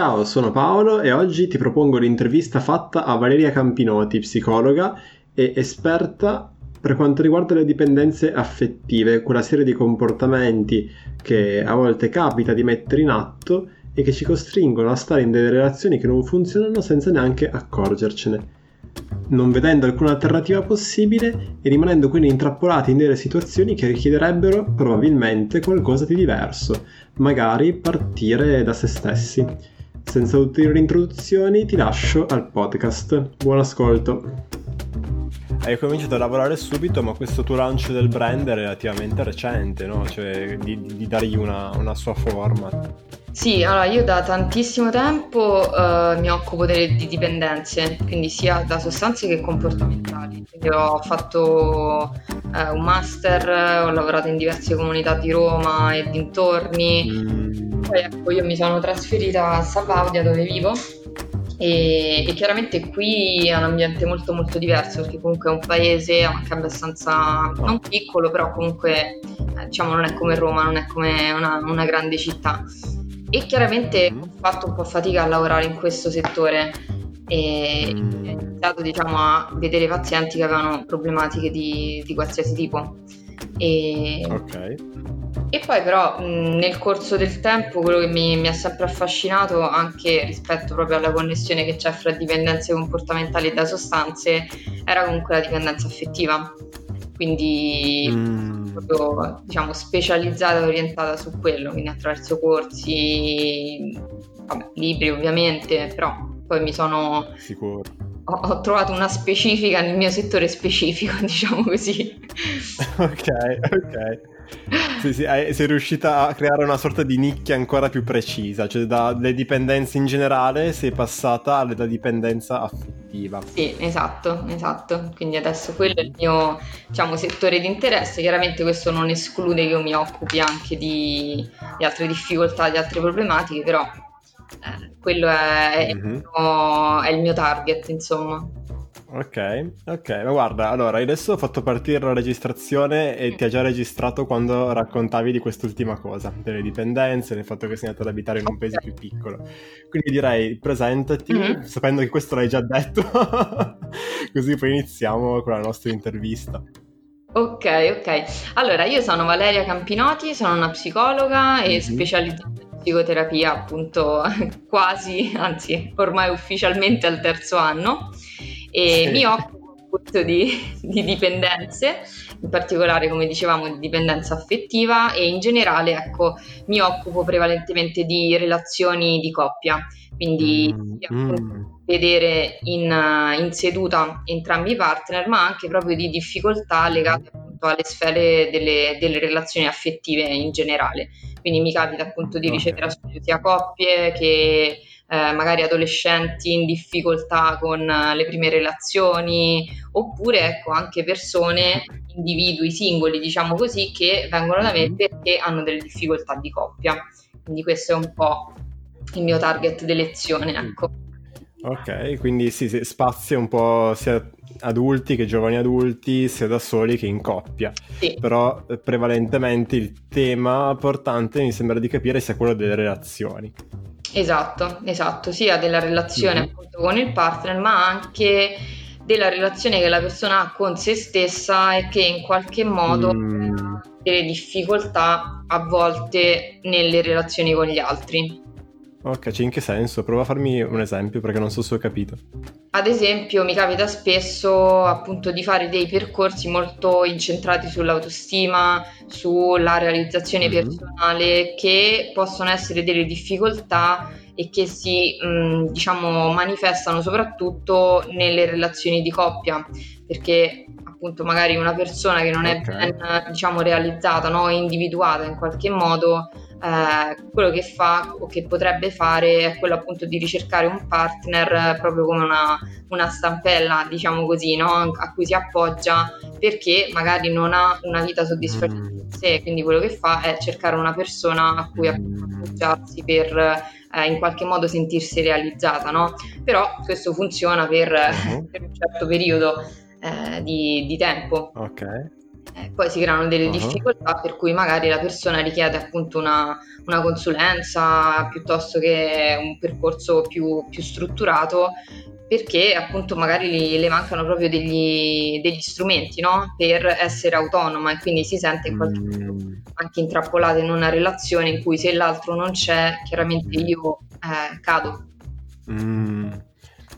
Ciao, sono Paolo e oggi ti propongo l'intervista fatta a Valeria Campinoti, psicologa e esperta per quanto riguarda le dipendenze affettive, quella serie di comportamenti che a volte capita di mettere in atto e che ci costringono a stare in delle relazioni che non funzionano senza neanche accorgercene non vedendo alcuna alternativa possibile e rimanendo quindi intrappolati in delle situazioni che richiederebbero probabilmente qualcosa di diverso, magari partire da se stessi. Senza ulteriori introduzioni ti lascio al podcast. Buon ascolto. Hai cominciato a lavorare subito, ma questo tuo lancio del brand è relativamente recente, no? Cioè di, di dargli una, una sua forma. Sì, allora io da tantissimo tempo eh, mi occupo delle, di dipendenze, quindi sia da sostanze che comportamentali. Quindi ho fatto eh, un master, ho lavorato in diverse comunità di Roma e dintorni. Mm. Poi ecco, io mi sono trasferita a Sabaudia dove vivo e, e, chiaramente qui è un ambiente molto molto diverso perché comunque è un paese anche abbastanza non piccolo, però comunque eh, diciamo non è come Roma, non è come una, una grande città e chiaramente mm. ho fatto un po' fatica a lavorare in questo settore e mm. ho iniziato diciamo, a vedere pazienti che avevano problematiche di, di qualsiasi tipo. E, okay. e poi però mh, nel corso del tempo quello che mi, mi, ha sempre affascinato anche rispetto proprio alla connessione che c'è fra dipendenze comportamentali e da sostanze era comunque la dipendenza affettiva quindi mm. proprio diciamo specializzata e orientata su quello, quindi attraverso corsi, vabbè, libri ovviamente, però poi mi sono... Sicuro. Ho, ho, trovato una specifica nel mio settore specifico, diciamo così. ok, ok. Sì, sì, sei riuscita a creare una sorta di nicchia ancora più precisa, cioè dalle dipendenze in generale sei passata alla dipendenza affettiva. Sì, esatto, esatto. Quindi adesso quello è il mio diciamo, settore di interesse. Chiaramente questo non esclude che io mi occupi anche di, di altre difficoltà, di altre problematiche, però eh, quello è, mm-hmm. è, il mio, è il mio target, insomma. Ok, ok, ma guarda, allora adesso ho fatto partire la registrazione e ti ha già registrato quando raccontavi di quest'ultima cosa, delle dipendenze, del fatto che sei andato ad abitare in un paese più piccolo. Quindi direi presentati, mm-hmm. sapendo che questo l'hai già detto, così poi iniziamo con la nostra intervista. Ok, ok. Allora, io sono Valeria Campinoti, sono una psicologa mm-hmm. e mhm. specializzata psicoterapia appunto quasi, anzi ormai ufficialmente al terzo anno e sì. mi occupo appunto di, di, dipendenze, in particolare come dicevamo di dipendenza affettiva e in generale ecco mi occupo prevalentemente di relazioni di coppia, quindi mm. mm. vedere in, in, seduta entrambi i partner ma anche proprio di difficoltà legate appunto alle sfere delle, delle relazioni affettive in generale. Quindi mi capita appunto di ricevere okay. sia coppie che eh, magari adolescenti in difficoltà con eh, le prime relazioni, oppure ecco anche persone, individui singoli, diciamo così, che vengono da me mm-hmm. perché hanno delle difficoltà di coppia. Quindi questo è un po' il mio target d'elezione, ecco. Ok, quindi sì, sì, spazia un po' sia adulti che giovani adulti, sia da soli che in coppia. Sì. Però eh, prevalentemente il tema portante mi sembra di capire sia quello delle relazioni. Esatto, esatto, sia della relazione mm-hmm. appunto con il partner, ma anche della relazione che la persona ha con se stessa e che in qualche modo mm. ha delle difficoltà a volte nelle relazioni con gli altri. Ok, cioè in che senso? Prova a farmi un esempio perché non so se ho capito. Ad esempio, mi capita spesso appunto di fare dei percorsi molto incentrati sull'autostima, sulla realizzazione mm-hmm. personale, che possono essere delle difficoltà e che si mh, diciamo manifestano soprattutto nelle relazioni di coppia, perché appunto magari una persona che non è okay. ben diciamo realizzata, no? individuata in qualche modo eh, quello che fa o che potrebbe fare è quello appunto di ricercare un partner proprio come una, una stampella, diciamo così, no? a cui si appoggia perché magari non ha una vita soddisfacente mm. sé, quindi quello che fa è cercare una persona a cui mm. appoggiarsi per eh, in qualche modo sentirsi realizzata, no? Però questo funziona per, uh-huh. per un certo periodo eh, di, di tempo. Ok. Eh, poi si creano delle uh-huh. difficoltà per cui magari la persona richiede appunto una, una consulenza piuttosto che un percorso più, più strutturato perché appunto magari le mancano proprio degli, degli strumenti no? per essere autonoma e quindi si sente in qualche modo mm. anche intrappolata in una relazione in cui se l'altro non c'è chiaramente io eh, cado. Mm.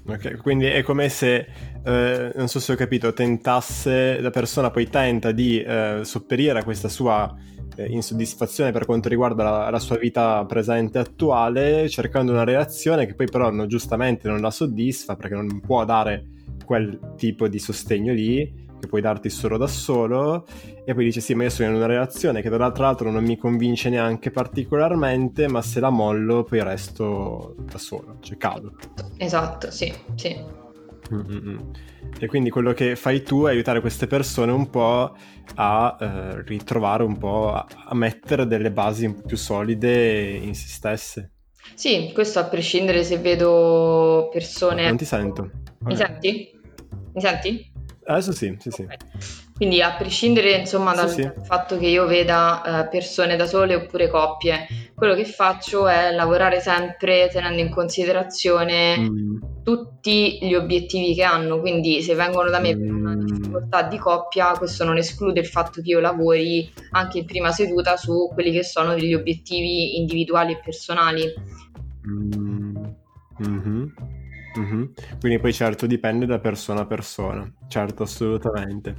Ok, quindi è come se, eh, non so se ho capito, tentasse, la persona poi tenta di eh, sopperire a questa sua eh, insoddisfazione per quanto riguarda la, la, sua vita presente attuale, cercando una relazione che poi però no, giustamente non la soddisfa perché non può dare quel tipo di sostegno lì che puoi darti solo da solo e poi dice sì ma io sono in una relazione che dall'altro lato non mi convince neanche particolarmente ma se la mollo poi resto da solo, cioè cado. Esatto, sì, sì. Mm-mm. E quindi quello che fai tu è aiutare queste persone un po' a eh, ritrovare un po', a, a mettere delle basi un po' più solide in se stesse. Sì, questo a prescindere se vedo persone... Non ti sento. Mi senti? Mi senti? Adesso sì, sì, sì. Okay. Quindi a prescindere insomma dal sì, sì. fatto che io veda uh, persone da sole oppure coppie, quello che faccio è lavorare sempre tenendo in considerazione mm. tutti gli obiettivi che hanno, quindi se vengono da me mm. per una mm. difficoltà di coppia, questo non esclude il fatto che io lavori anche in prima seduta su quelli che sono degli obiettivi individuali e personali. Mm. Mm-hmm. Mm-hmm. Quindi poi certo dipende da persona a persona, certo assolutamente.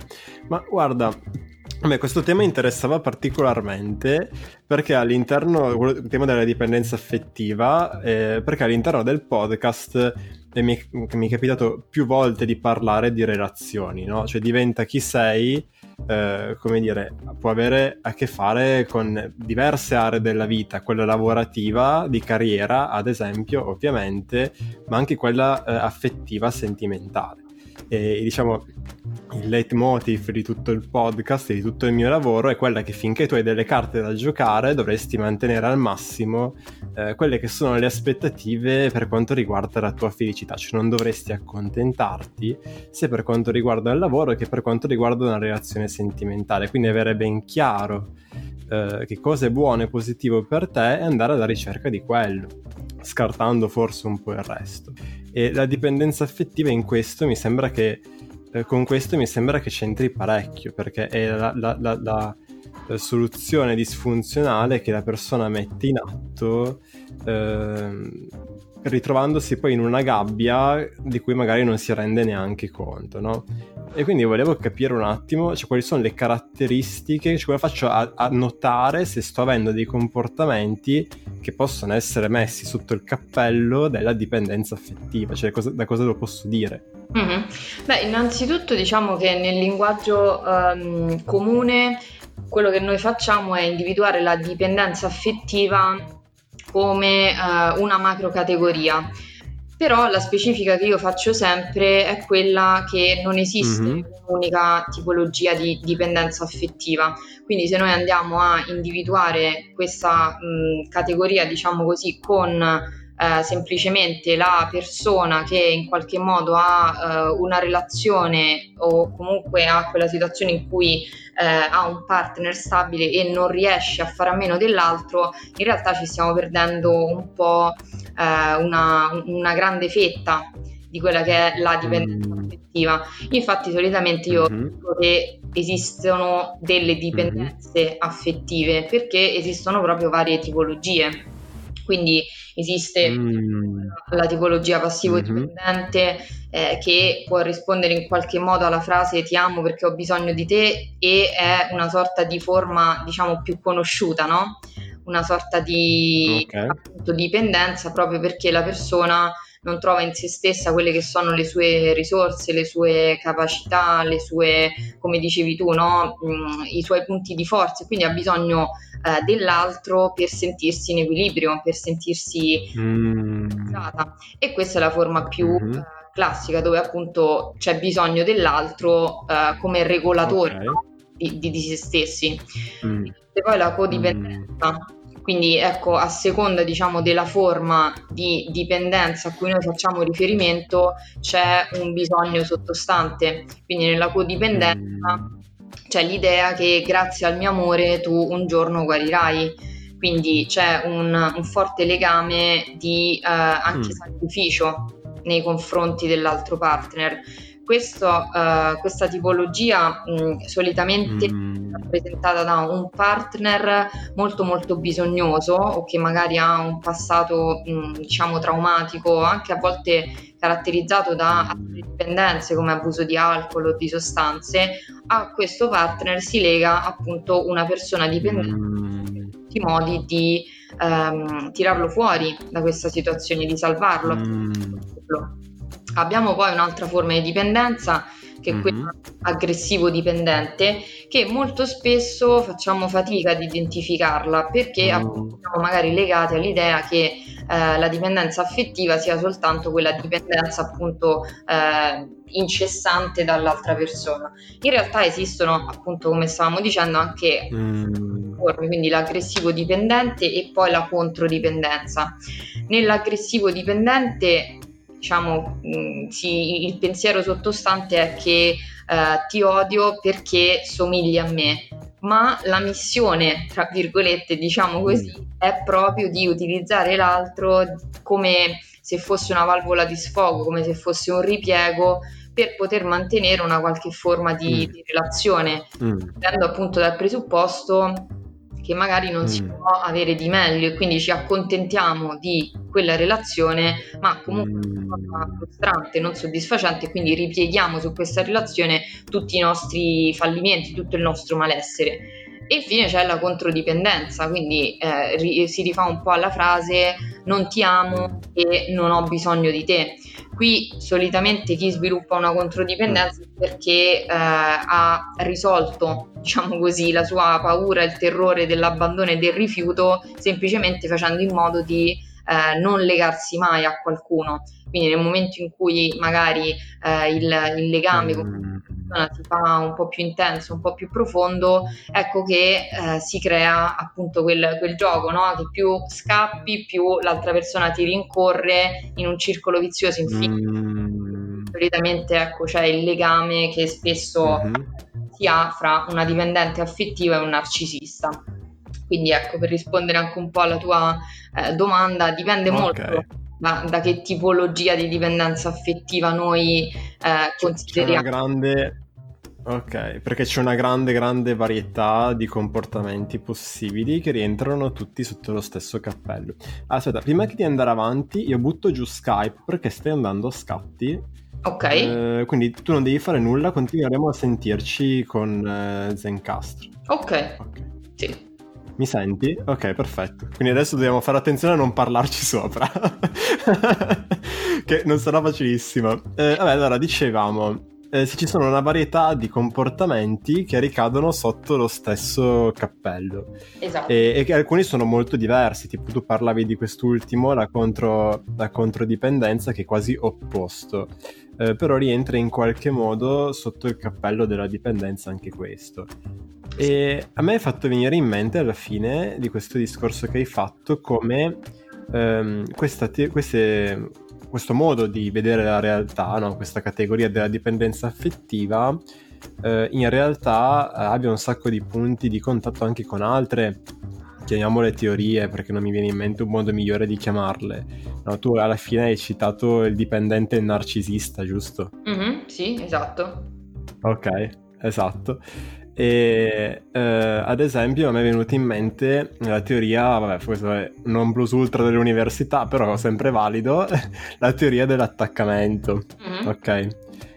Ma guarda, a me questo tema interessava particolarmente perché all'interno, il tema della dipendenza affettiva, eh, perché all'interno del podcast eh, mi, mi, è capitato più volte di parlare di relazioni, no? Cioè diventa chi sei eh, come dire, può avere a che fare con diverse aree della vita, quella lavorativa, di carriera, ad esempio, ovviamente, ma anche quella eh, affettiva, sentimentale. E diciamo il leitmotiv di tutto il podcast e di tutto il mio lavoro è quella che finché tu hai delle carte da giocare dovresti mantenere al massimo eh, quelle che sono le aspettative per quanto riguarda la tua felicità, cioè non dovresti accontentarti sia per quanto riguarda il lavoro che per quanto riguarda una relazione sentimentale, quindi avere ben chiaro eh, che cosa è buono e positivo per te e andare alla ricerca di quello, scartando forse un po' il resto. E la dipendenza affettiva in questo mi sembra che eh, con questo mi sembra che c'entri parecchio, perché è la, la, la, la soluzione disfunzionale che la persona mette in atto eh, ritrovandosi poi in una gabbia di cui magari non si rende neanche conto, no? E quindi volevo capire un attimo cioè, quali sono le caratteristiche, cioè come faccio a, a, notare se sto avendo dei comportamenti che possono essere messi sotto il cappello della dipendenza affettiva, cioè cosa, da cosa lo posso dire. Mm-hmm. Beh, innanzitutto diciamo che nel linguaggio um, comune quello che noi facciamo è individuare la dipendenza affettiva come uh, una macro categoria. Però la specifica che io faccio sempre è quella che non esiste mm-hmm. un'unica tipologia di dipendenza affettiva. Quindi se noi andiamo a individuare questa mh, categoria, diciamo così, con eh, semplicemente la persona che in qualche modo ha eh, una relazione o comunque ha quella situazione in cui eh, ha un partner stabile e non riesce a fare a meno dell'altro, in realtà ci stiamo perdendo un po' eh, una, una grande fetta di quella che è la dipendenza mm. affettiva. Infatti, solitamente io mm-hmm. dico che esistono delle dipendenze mm-hmm. affettive perché esistono proprio varie tipologie. Quindi esiste mm. la tipologia passivo-dipendente mm-hmm. eh, che può rispondere in qualche modo alla frase ti amo perché ho bisogno di te e è una sorta di forma diciamo più conosciuta, no? Una sorta di okay. appunto, dipendenza proprio perché la persona non trova in se stessa quelle che sono le sue risorse, le sue capacità, le sue, come dicevi tu, no? mm, i suoi punti di forza, quindi ha bisogno eh, dell'altro per sentirsi in equilibrio, per sentirsi mm. E questa è la forma più mm-hmm. eh, classica dove appunto c'è bisogno dell'altro eh, come regolatore okay. no? di, di, di, se stessi. Mm. E poi la codipendenza. Mm quindi ecco, a seconda diciamo, della forma di dipendenza a cui noi facciamo riferimento c'è un bisogno sottostante. Quindi nella codipendenza mm. c'è l'idea che grazie al mio amore tu un giorno guarirai. Quindi c'è un, un forte legame di eh, anche mm. sacrificio nei confronti dell'altro partner. Questo, uh, questa tipologia mh, solitamente mm. è rappresentata da un partner molto molto bisognoso o che magari ha un passato mh, diciamo traumatico, anche a volte caratterizzato da altre dipendenze come abuso di alcol o di sostanze, a questo partner si lega appunto una persona dipendente mm. in tutti i modi di ehm, tirarlo fuori da questa situazione, di salvarlo. Mm. Abbiamo poi un'altra forma di dipendenza che è quella mm-hmm. aggressivo dipendente, che molto spesso facciamo fatica ad identificarla perché mm. appunto siamo magari legati all'idea che eh, la dipendenza affettiva sia soltanto quella dipendenza appunto eh, incessante dall'altra persona. In realtà esistono appunto come stavamo dicendo anche mm. forme, quindi l'aggressivo dipendente e poi la controdipendenza. Nell'aggressivo dipendente diciamo, mh, mm, sì, il pensiero sottostante è che uh, ti odio perché somigli a me, ma la missione, tra virgolette, diciamo così, è proprio di utilizzare l'altro come se fosse una valvola di sfogo, come se fosse un ripiego per poter mantenere una qualche forma di, mm. di relazione, mm. partendo appunto dal presupposto che magari non mm. si può avere di meglio e quindi ci accontentiamo di quella relazione, ma comunque mm. è frustrante, non soddisfacente, quindi ripieghiamo su questa relazione tutti i nostri fallimenti, tutto il nostro malessere. E infine c'è la controdipendenza, quindi eh, si rifà un po' alla frase non ti amo e non ho bisogno di te. Qui solitamente chi sviluppa una controdipendenza è perché eh, ha risolto, diciamo così, la sua paura, il terrore dell'abbandono e del rifiuto semplicemente facendo in modo di eh, non legarsi mai a qualcuno. Quindi nel momento in cui magari eh, il, il, legame con una persona si fa un po' più intenso, un po' più profondo, ecco che eh, si crea appunto quel, quel gioco, no? che più scappi, più l'altra persona ti rincorre in un circolo vizioso infinito. Mm. Solitamente ecco, c'è il legame che spesso mm-hmm. si ha fra una dipendente affettiva e un narcisista. Quindi ecco, per rispondere anche un po' alla tua eh, domanda, dipende okay. molto da, da, che tipologia di dipendenza affettiva noi eh, consideriamo. C'è una grande... Ok, perché c'è una grande, grande varietà di comportamenti possibili che rientrano tutti sotto lo stesso cappello. Aspetta, prima di andare avanti, io butto giù Skype perché stai andando a scatti. Ok. Eh, quindi tu non devi fare nulla, continueremo a sentirci con eh, Zencastr. Ok. Ok. Sì. Mi senti? Ok, perfetto. Quindi adesso dobbiamo fare attenzione a non parlarci sopra. che non sarà facilissimo. Eh, vabbè, allora dicevamo. Eh, se ci sono una varietà di comportamenti che ricadono sotto lo stesso cappello. Esatto. E, e che alcuni sono molto diversi, tipo tu parlavi di quest'ultimo, la, contro, la controdipendenza, che è quasi opposto. Eh, però rientra in qualche modo sotto il cappello della dipendenza anche questo. E a me è fatto venire in mente alla fine di questo discorso che hai fatto come ehm, te- queste, questo modo di vedere la realtà, no? questa categoria della dipendenza affettiva, eh, in realtà eh, abbia un sacco di punti di contatto anche con altre chiamiamole teorie perché non mi viene in mente un modo migliore di chiamarle. No, tu alla fine hai citato il dipendente narcisista, giusto? Mm-hmm, sì, esatto. Ok, esatto. E eh, ad esempio a me è venuta in mente la teoria, vabbè, questo è non plus ultra dell'università, però sempre valido, la teoria dell'attaccamento. Mm-hmm. Ok.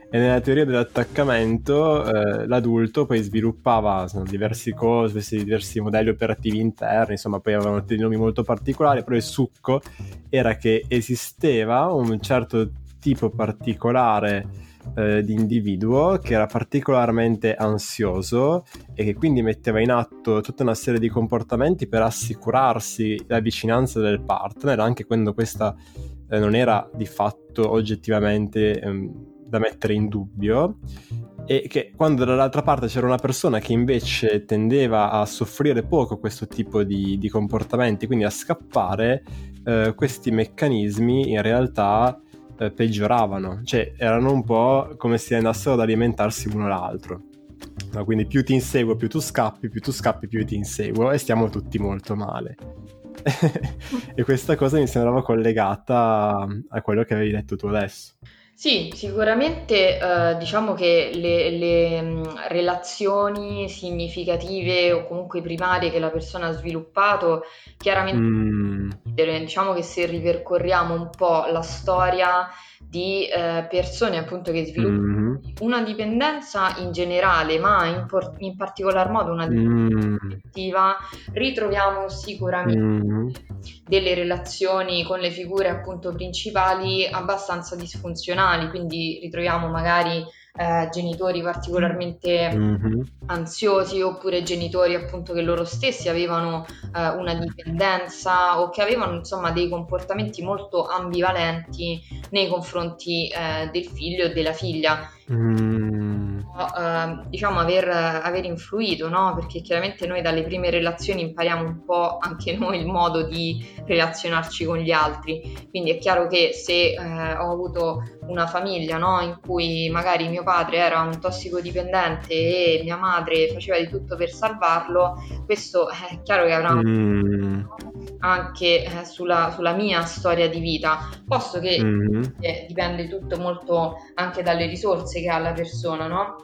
E nella teoria dell'attaccamento eh, l'adulto poi sviluppava diversi cose, diversi modelli operativi interni, insomma poi avevano dei nomi molto particolari, però il succo era che esisteva un certo tipo particolare eh, di individuo che era particolarmente ansioso e che quindi metteva in atto tutta una serie di comportamenti per assicurarsi la vicinanza del partner, anche quando questa eh, non era di fatto oggettivamente ehm, da mettere in dubbio e che quando dall'altra parte c'era una persona che invece tendeva a soffrire poco questo tipo di, di comportamenti, quindi a scappare, eh, questi meccanismi in realtà eh, peggioravano, cioè erano un po' come se andassero ad alimentarsi uno l'altro. No, quindi più ti inseguo, più tu scappi, più tu scappi, più ti inseguo e stiamo tutti molto male. e questa cosa mi sembrava collegata a quello che avevi detto tu adesso. Sì, sicuramente eh, diciamo che le, le, mh, relazioni significative o comunque primarie che la persona ha sviluppato, chiaramente Mm, diciamo che se ripercorriamo un po' la storia di eh, persone appunto che sviluppano mhm, una dipendenza in generale, ma in, por- in particolar modo una dipendenza affettiva, ritroviamo sicuramente mm, delle relazioni con le figure appunto principali abbastanza disfunzionali, quindi ritroviamo magari eh, genitori particolarmente mhm, ansiosi oppure genitori appunto che loro stessi avevano eh, una dipendenza o che avevano insomma dei comportamenti molto ambivalenti nei confronti eh, del figlio o della figlia. Mm, eh, diciamo aver, aver influito, no? Perché chiaramente noi dalle prime relazioni impariamo un po' anche noi il modo di relazionarci con gli altri. Quindi è chiaro che se eh, ho avuto una famiglia, no? In cui magari mio padre era un tossicodipendente e mia madre faceva di tutto per salvarlo, questo è chiaro che avrà un mm, anche eh, sulla, sulla mia storia di vita, posto che mhm, eh, dipende tutto molto anche dalle risorse che ha la persona, no?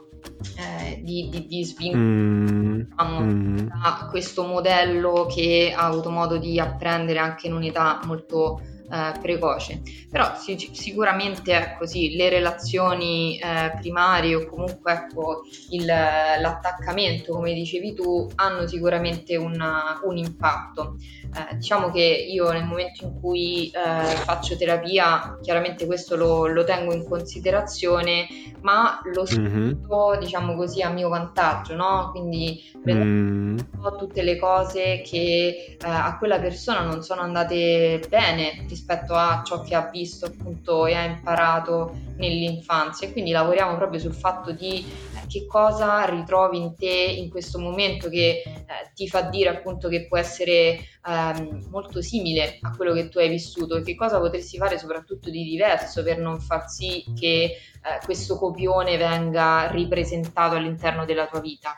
Eh, di, di, di svincolare mm, diciamo, mm, da questo modello che ha avuto modo di apprendere anche in un'età molto eh, precoce. Però sì- sicuramente ecco, sì, le relazioni eh, primarie o comunque ecco, il- l'attaccamento, come dicevi tu, hanno sicuramente una- un impatto. Eh, diciamo che io nel momento in cui eh, faccio terapia, chiaramente questo lo, lo tengo in considerazione, ma lo mhm, sfrutto, diciamo così, a mio vantaggio, no? Quindi mm, po' tutte le cose che eh, a quella persona non sono andate bene rispetto a ciò che ha visto appunto e ha imparato nell'infanzia. E quindi lavoriamo proprio sul fatto di che cosa ritrovi in te in questo momento che eh, ti fa dire appunto che può essere ehm, molto simile a quello che tu hai vissuto e che cosa potresti fare soprattutto di diverso per non far sì che eh, questo copione venga ripresentato all'interno della tua vita.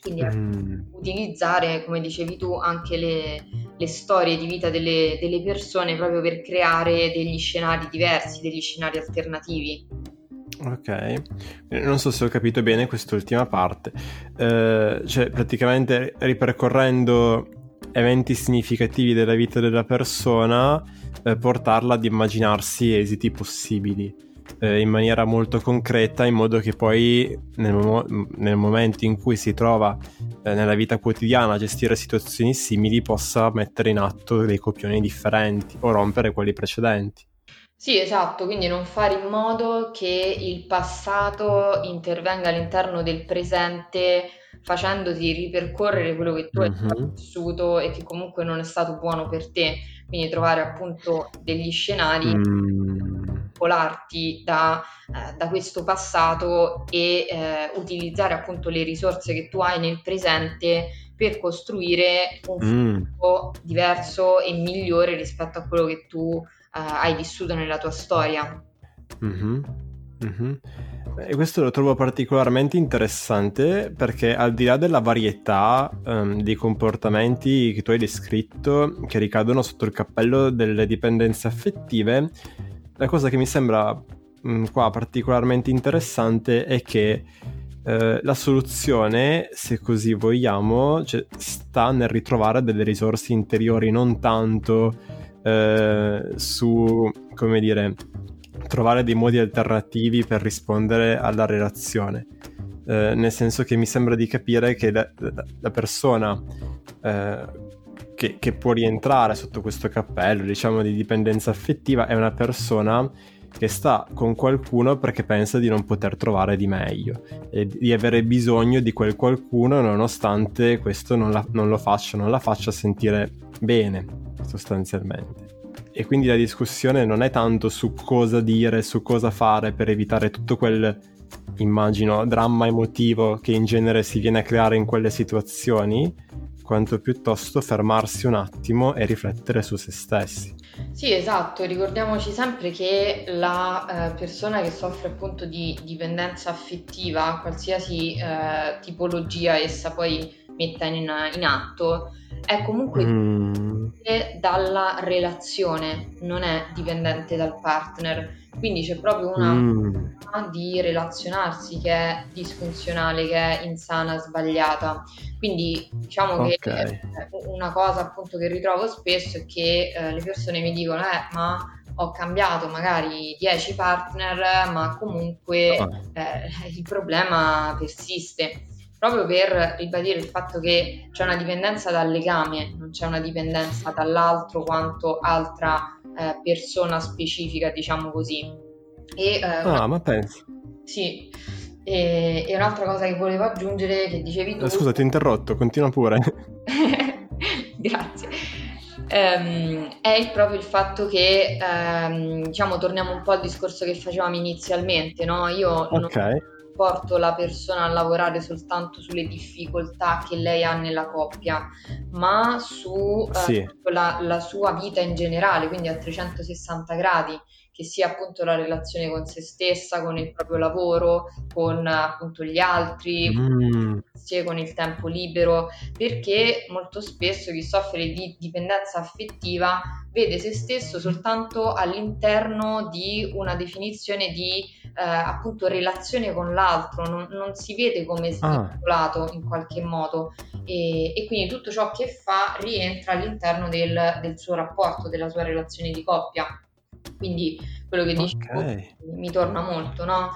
Quindi ecco, mm. utilizzare, come dicevi tu, anche le, le storie di vita delle, delle persone proprio per creare degli scenari diversi, degli scenari alternativi. Ok, non so se ho capito bene quest'ultima parte. Eh, cioè, praticamente ripercorrendo eventi significativi della vita della persona, eh, portarla ad immaginarsi esiti possibili eh, in maniera molto concreta, in modo che poi nel, mo- nel momento in cui si trova eh, nella vita quotidiana a gestire situazioni simili possa mettere in atto dei copioni differenti o rompere quelli precedenti. Sì, esatto, quindi non fare in modo che il passato intervenga all'interno del presente facendoti ripercorrere quello che tu hai Mhm. vissuto e che comunque non è stato buono per te. Quindi trovare appunto degli scenari Mm. polarti da, eh, da questo passato e eh, utilizzare appunto le risorse che tu hai nel presente per costruire un Mm. futuro diverso e migliore rispetto a quello che tu eh, hai vissuto nella tua storia. Mhm, mhm. E questo lo trovo particolarmente interessante perché al di là della varietà ehm, di comportamenti che tu hai descritto che ricadono sotto il cappello delle dipendenze affettive, la cosa che mi sembra mh, qua particolarmente interessante è che eh, la soluzione, se così vogliamo, cioè, sta nel ritrovare delle risorse interiori, non tanto eh, su, come dire, trovare dei modi alternativi per rispondere alla relazione. Eh, nel senso che mi sembra di capire che la, la- la persona eh, che, che può rientrare sotto questo cappello, diciamo, di dipendenza affettiva, è una persona che sta con qualcuno perché pensa di non poter trovare di meglio e di avere bisogno di quel qualcuno nonostante questo non, la- non lo faccia, non la faccia sentire bene sostanzialmente. E quindi la discussione non è tanto su cosa dire, su cosa fare per evitare tutto quel, immagino, dramma emotivo che in genere si viene a creare in quelle situazioni, quanto piuttosto fermarsi un attimo e riflettere su se stessi. Sì, esatto, ricordiamoci sempre che la eh, persona che soffre appunto di dipendenza affettiva, qualsiasi eh, tipologia essa poi metta in, in atto, è comunque mm. Dipendente dalla relazione, non è dipendente dal partner. Quindi c'è proprio una mm. di relazionarsi che è disfunzionale, che è insana, sbagliata. Quindi diciamo okay. che una cosa appunto che ritrovo spesso è che eh, le persone mi dicono eh ma ho cambiato magari 10 partner ma comunque oh. eh, il problema persiste proprio per ribadire il fatto che c'è una dipendenza dal legame, non c'è una dipendenza dall'altro quanto altra eh, persona specifica, diciamo così. E, eh, ah, una... ma pensi? Sì. E, e, un'altra cosa che volevo aggiungere, che dicevi tu... Eh, scusa, ti ho interrotto, continua pure. Grazie. Um, è proprio il fatto che, um, diciamo, torniamo un po' al discorso che facevamo inizialmente, no? Io okay. non porto la persona a lavorare soltanto sulle difficoltà che lei ha nella coppia, ma su eh, sì. la, la sua vita in generale, quindi a 360 gradi che sia appunto la relazione con se stessa, con il proprio lavoro, con appunto gli altri, mm. con il tempo libero, perché molto spesso chi soffre di dipendenza affettiva vede se stesso soltanto all'interno di una definizione di eh, appunto relazione con l'altro, non, non si vede come svincolato ah. in qualche modo e, e, quindi tutto ciò che fa rientra all'interno del, del suo rapporto, della sua relazione di coppia. Quindi quello che dici okay. mi torna molto, no?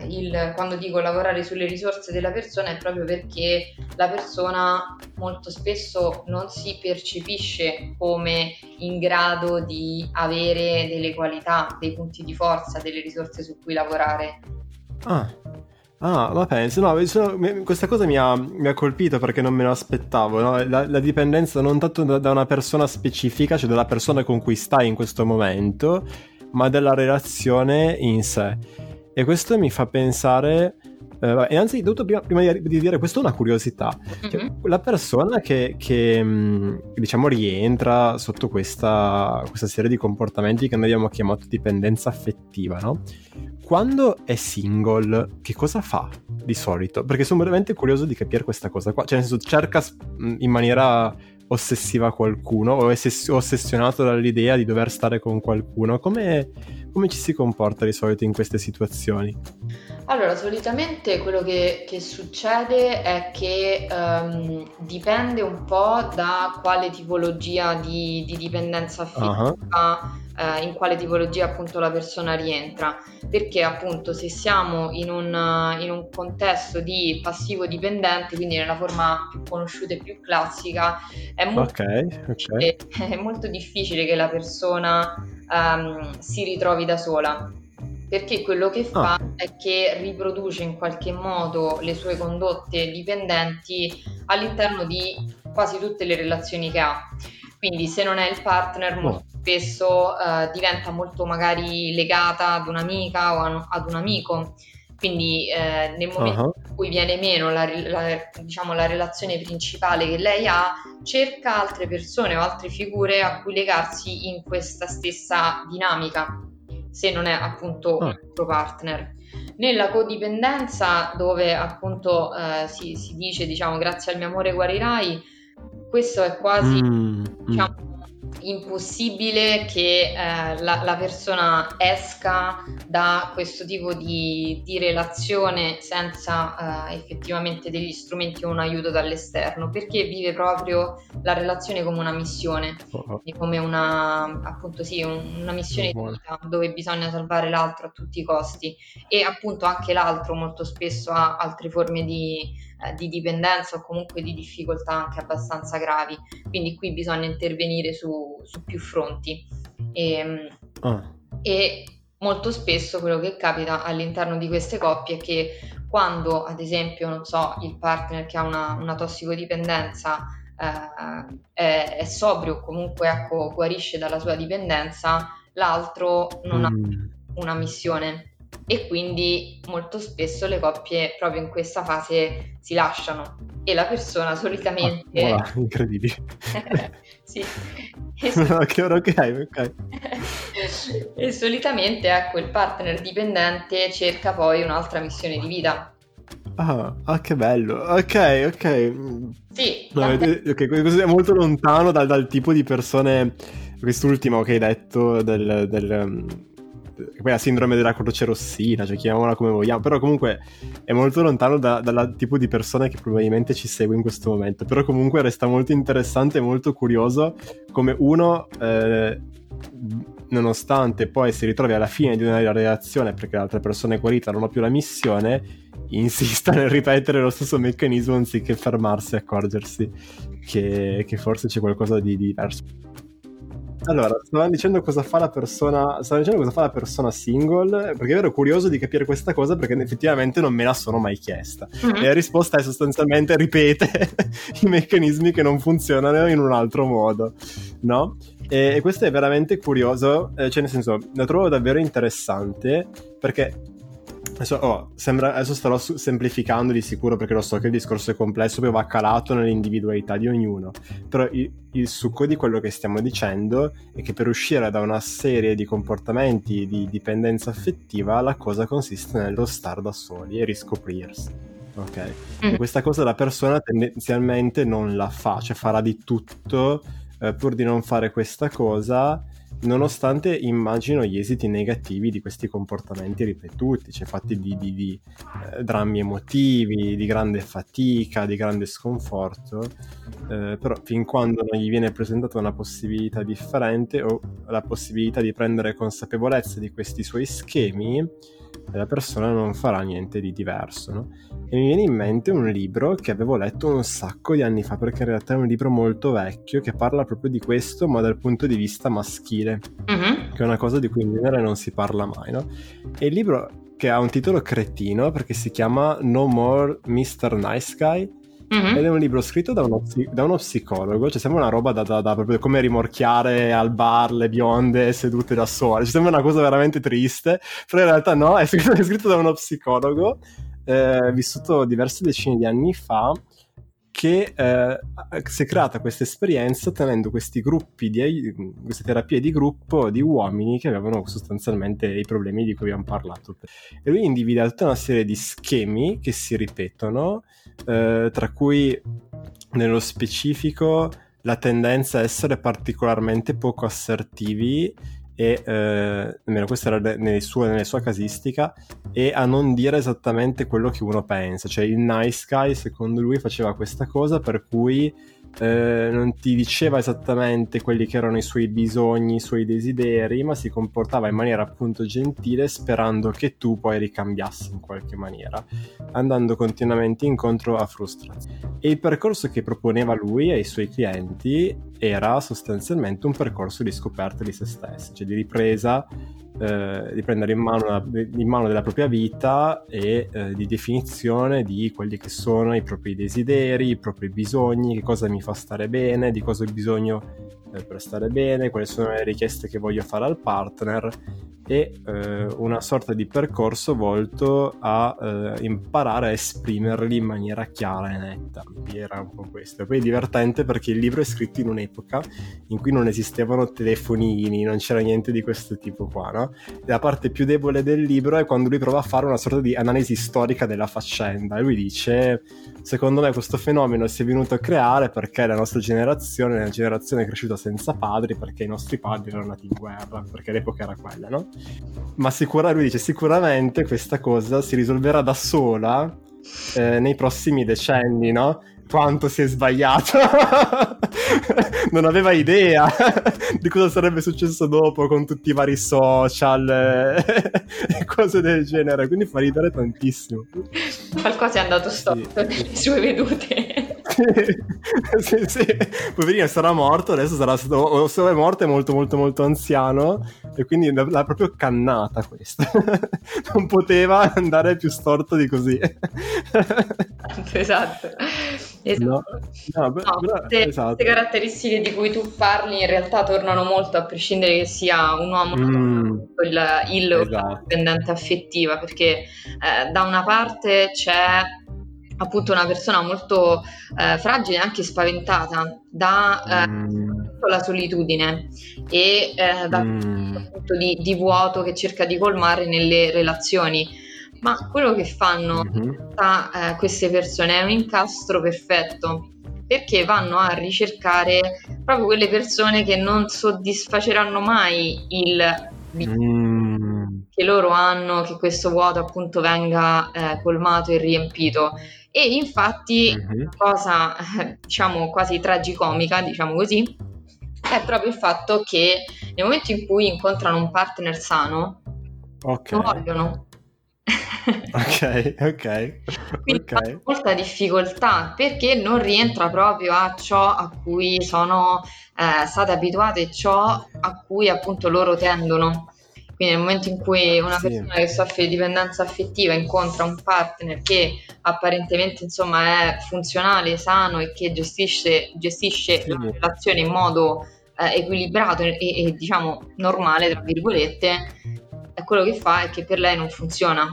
Eh, il, quando dico lavorare sulle risorse della persona è proprio perché la persona molto spesso non si percepisce come in grado di avere delle qualità, dei punti di forza, delle risorse su cui lavorare. Ah, Ah, ma penso, no, sono, questa cosa mi ha, mi ha, colpito perché non me lo aspettavo, no? la, la, dipendenza non tanto da, da, una persona specifica, cioè dalla persona con cui stai in questo momento, ma della relazione in sé. E questo mi fa pensare... Eh, innanzitutto, prima, prima di, di, dire questo, una curiosità. Mm-hmm. Cioè, la persona che, che, mm, diciamo rientra sotto questa, questa serie di comportamenti che noi abbiamo chiamato dipendenza affettiva, no? Quando è single, che cosa fa di solito? Perché sono veramente curioso di capire questa cosa qua. Cioè, nel senso, cerca mm, in maniera ossessiva qualcuno o è ossessionato dall'idea di dover stare con qualcuno. Come, come, ci si comporta di solito in queste situazioni? Allora, solitamente quello che, che succede è che um, dipende un po' da quale tipologia di, di dipendenza affettiva uh-huh eh, in quale tipologia appunto la persona rientra, perché appunto se siamo in un, in un contesto di passivo dipendente, quindi nella forma più conosciuta e più classica, è molto, okay, okay. È molto difficile che la persona um, si ritrovi da sola perché quello che fa ah. è che riproduce in qualche modo le sue condotte dipendenti all'interno di quasi tutte le relazioni che ha. Quindi se non è il partner, molto spesso uh, diventa molto magari legata ad un'amica o ad un amico. Quindi eh, nel momento uh-huh. in cui viene meno la, la, diciamo, la relazione principale che lei ha, cerca altre persone o altre figure a cui legarsi in questa stessa dinamica, se non è appunto uh. il suo partner. Nella codipendenza, dove appunto eh, si, si, dice, diciamo, grazie al mio amore guarirai, questo è quasi, mm, mm. Impossibile che eh, la, la, persona esca da questo tipo di, di relazione senza eh, effettivamente degli strumenti o un aiuto dall'esterno, perché vive proprio la relazione come una missione, oh. come una, appunto sì, una missione di vita dove bisogna salvare l'altro a tutti i costi e appunto anche l'altro molto spesso ha altre forme di eh, di dipendenza o comunque di difficoltà anche abbastanza gravi. Quindi qui bisogna intervenire su, su più fronti. E, ehm, ah. e molto spesso quello che capita all'interno di queste coppie è che quando ad esempio non so il partner che ha una, una tossicodipendenza eh, è, è, sobrio o comunque ecco, guarisce dalla sua dipendenza l'altro non mm. ha una missione e quindi molto spesso le coppie proprio in questa fase si lasciano e la persona solitamente... Ah, wow, incredibile. sì. ok, ok, ok. e solitamente ecco il partner dipendente cerca poi un'altra missione di vita. Ah, ah che bello. Ok, ok. Sì. No, ok, questo è molto lontano dal, dal tipo di persone quest'ultimo che hai detto del, del che poi la sindrome della croce rossina, cioè chiamiamola come vogliamo, però comunque è molto lontano da, dal tipo di persone che probabilmente ci segue in questo momento, però comunque resta molto interessante e molto curioso come uno, eh, nonostante poi si ritrovi alla fine di una relazione perché le altre persone guarite non hanno più la missione, insista nel ripetere lo stesso meccanismo anziché fermarsi e accorgersi che, che forse c'è qualcosa di diverso. Allora, stavamo dicendo cosa fa la persona. Stavamo dicendo cosa fa la persona single. Perché ero curioso di capire questa cosa perché effettivamente non me la sono mai chiesta. Mm-hmm. E la risposta è sostanzialmente ripete i meccanismi che non funzionano in un altro modo. No? E, e questo è veramente curioso. Eh, cioè, nel senso, lo trovo davvero interessante perché Adesso, oh, sembra, adesso starò su- semplificando di sicuro perché lo so che il discorso è complesso, poi va calato nell'individualità di ognuno. Però il, il, succo di quello che stiamo dicendo è che per uscire da una serie di comportamenti di dipendenza affettiva, la cosa consiste nello star da soli e riscoprirsi. Ok? Mm. E questa cosa la persona tendenzialmente non la fa, cioè farà di tutto eh, pur di non fare questa cosa nonostante immagino gli esiti negativi di questi comportamenti ripetuti, cioè fatti di, di, di eh, drammi emotivi, di grande fatica, di grande sconforto, eh, però fin quando non gli viene presentata una possibilità differente o la possibilità di prendere consapevolezza di questi suoi schemi, la persona non farà niente di diverso. No? E mi viene in mente un libro che avevo letto un sacco di anni fa, perché in realtà è un libro molto vecchio che parla proprio di questo, ma dal punto di vista maschile, mm-hmm. che è una cosa di cui in genere non si parla mai. No? E il libro che ha un titolo cretino perché si chiama No More Mr. Nice Guy Mm-hmm. Ed è un libro scritto da uno, da uno, psicologo, cioè sembra una roba da, da, da, proprio come rimorchiare al bar le bionde sedute da sole, cioè sembra una cosa veramente triste, però in realtà no, è scritto, è scritto da uno psicologo, eh, vissuto diverse decine di anni fa, che eh, si è creata questa esperienza tenendo questi gruppi di queste terapie di gruppo di uomini che avevano sostanzialmente i problemi di cui abbiamo parlato. E lui individua tutta una serie di schemi che si ripetono eh, tra cui nello specifico la tendenza a essere particolarmente poco assertivi e eh, almeno questa era nelle sue, nella sua casistica e a non dire esattamente quello che uno pensa cioè il nice guy secondo lui faceva questa cosa per cui eh, non ti diceva esattamente quelli che erano i suoi bisogni, i suoi desideri, ma si comportava in maniera appunto gentile sperando che tu poi ricambiassi in qualche maniera, andando continuamente incontro a frustrazioni. E il percorso che proponeva lui ai suoi clienti era sostanzialmente un percorso di scoperta di se stessi, cioè di ripresa eh, di prendere in mano, in mano, della propria vita e eh, di definizione di quelli che sono i propri desideri, i propri bisogni, che cosa mi fa stare bene, di cosa ho bisogno eh, per stare bene, quali sono le richieste che voglio fare al partner e eh, una sorta di percorso volto a eh, imparare a esprimerli in maniera chiara e netta. Era un po' questo. Poi è divertente perché il libro è scritto in un'epoca in cui non esistevano telefonini, non c'era niente di questo tipo qua, no? La parte più debole del libro è quando lui prova a fare una sorta di analisi storica della faccenda e lui dice secondo me questo fenomeno si è venuto a creare perché la nostra generazione una generazione cresciuta senza padri perché i nostri padri erano nati in guerra, perché l'epoca era quella, no? Ma sicura, lui dice sicuramente questa cosa si risolverà da sola eh, nei prossimi decenni, no? Quanto si è sbagliato! non aveva idea di cosa sarebbe successo dopo con tutti i vari social e cose del genere, quindi fa ridere tantissimo. Qualcosa è andato storto sì. nelle sue vedute. sì, sì, poverino sarà morto, adesso sarà stato, o se è morto è molto molto molto anziano e quindi l'ha proprio cannata questa. non poteva andare più storto di così. esatto. Esatto. No, no, no queste, esatto. queste, caratteristiche di cui tu parli in realtà tornano molto a prescindere che sia un uomo mm. il, il esatto. dipendente affettiva, perché eh, da una parte c'è appunto una persona molto eh, fragile e anche spaventata da eh, mm. la solitudine e eh, da mm. appunto di, di, vuoto che cerca di colmare nelle relazioni. Ma quello che fanno mm-hmm. da, eh, queste persone è un incastro perfetto perché vanno a ricercare proprio quelle persone che non soddisfaceranno mai il mm. che loro hanno, che questo vuoto appunto venga eh, colmato e riempito. E infatti, uh-huh. cosa diciamo quasi tragicomica, diciamo così, è proprio il fatto che nel momento in cui incontrano un partner sano, okay. lo vogliono. Ok, ok. Quindi okay. molta difficoltà perché non rientra proprio a ciò a cui sono eh, state abituate e ciò a cui appunto loro tendono. Quindi nel momento in cui una sì. persona che soffre di dipendenza affettiva incontra un partner che apparentemente insomma è funzionale, sano e che gestisce, gestisce sì. la relazione in modo eh, equilibrato e, e, diciamo normale, tra virgolette, è quello che fa è che per lei non funziona.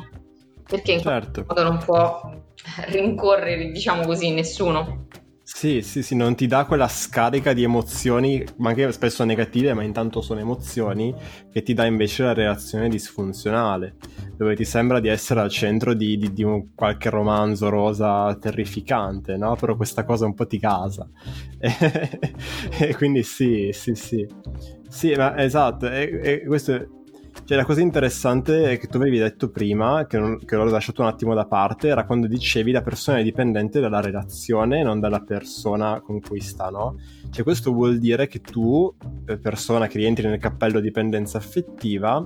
Perché in certo. questo modo non può rincorrere, diciamo così, nessuno. Sì, sì, sì, non ti dà quella scarica di emozioni, ma anche spesso negative, ma intanto sono emozioni, che ti dà invece la reazione disfunzionale, dove ti sembra di essere al centro di, di, di un qualche romanzo rosa terrificante, no? Però questa cosa un po' ti casa. E, e quindi sì, sì, sì. Sì, ma esatto, e, e questo cioè, la cosa interessante che tu avevi detto prima, che, non, che l'ho lasciato un attimo da parte, era quando dicevi la persona è dipendente dalla relazione, non dalla persona con cui sta, no? Cioè, questo vuol dire che tu, eh, persona che rientri nel cappello dipendenza affettiva,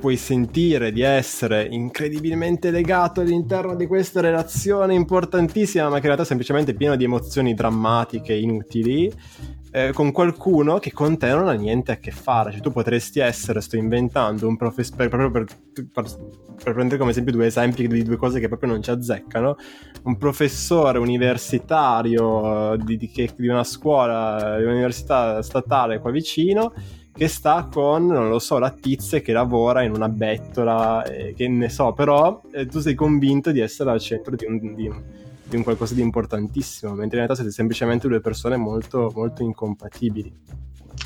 puoi sentire di essere incredibilmente legato all'interno di questa relazione importantissima, ma che in realtà è semplicemente pieno di emozioni drammatiche, inutili, eh, con qualcuno che con te non ha niente a che fare. Cioè, tu potresti essere, sto inventando, un professore, proprio per, per, per, prendere come esempio due esempi di due cose che proprio non ci azzeccano, un professore universitario di, di, di una scuola, di un'università statale qua vicino, che sta con, non lo so, la tizia che lavora in una bettola, eh, che ne so, però eh, tu sei convinto di essere al centro di un, di un di un qualcosa di importantissimo, mentre in realtà siete semplicemente due persone molto, molto incompatibili.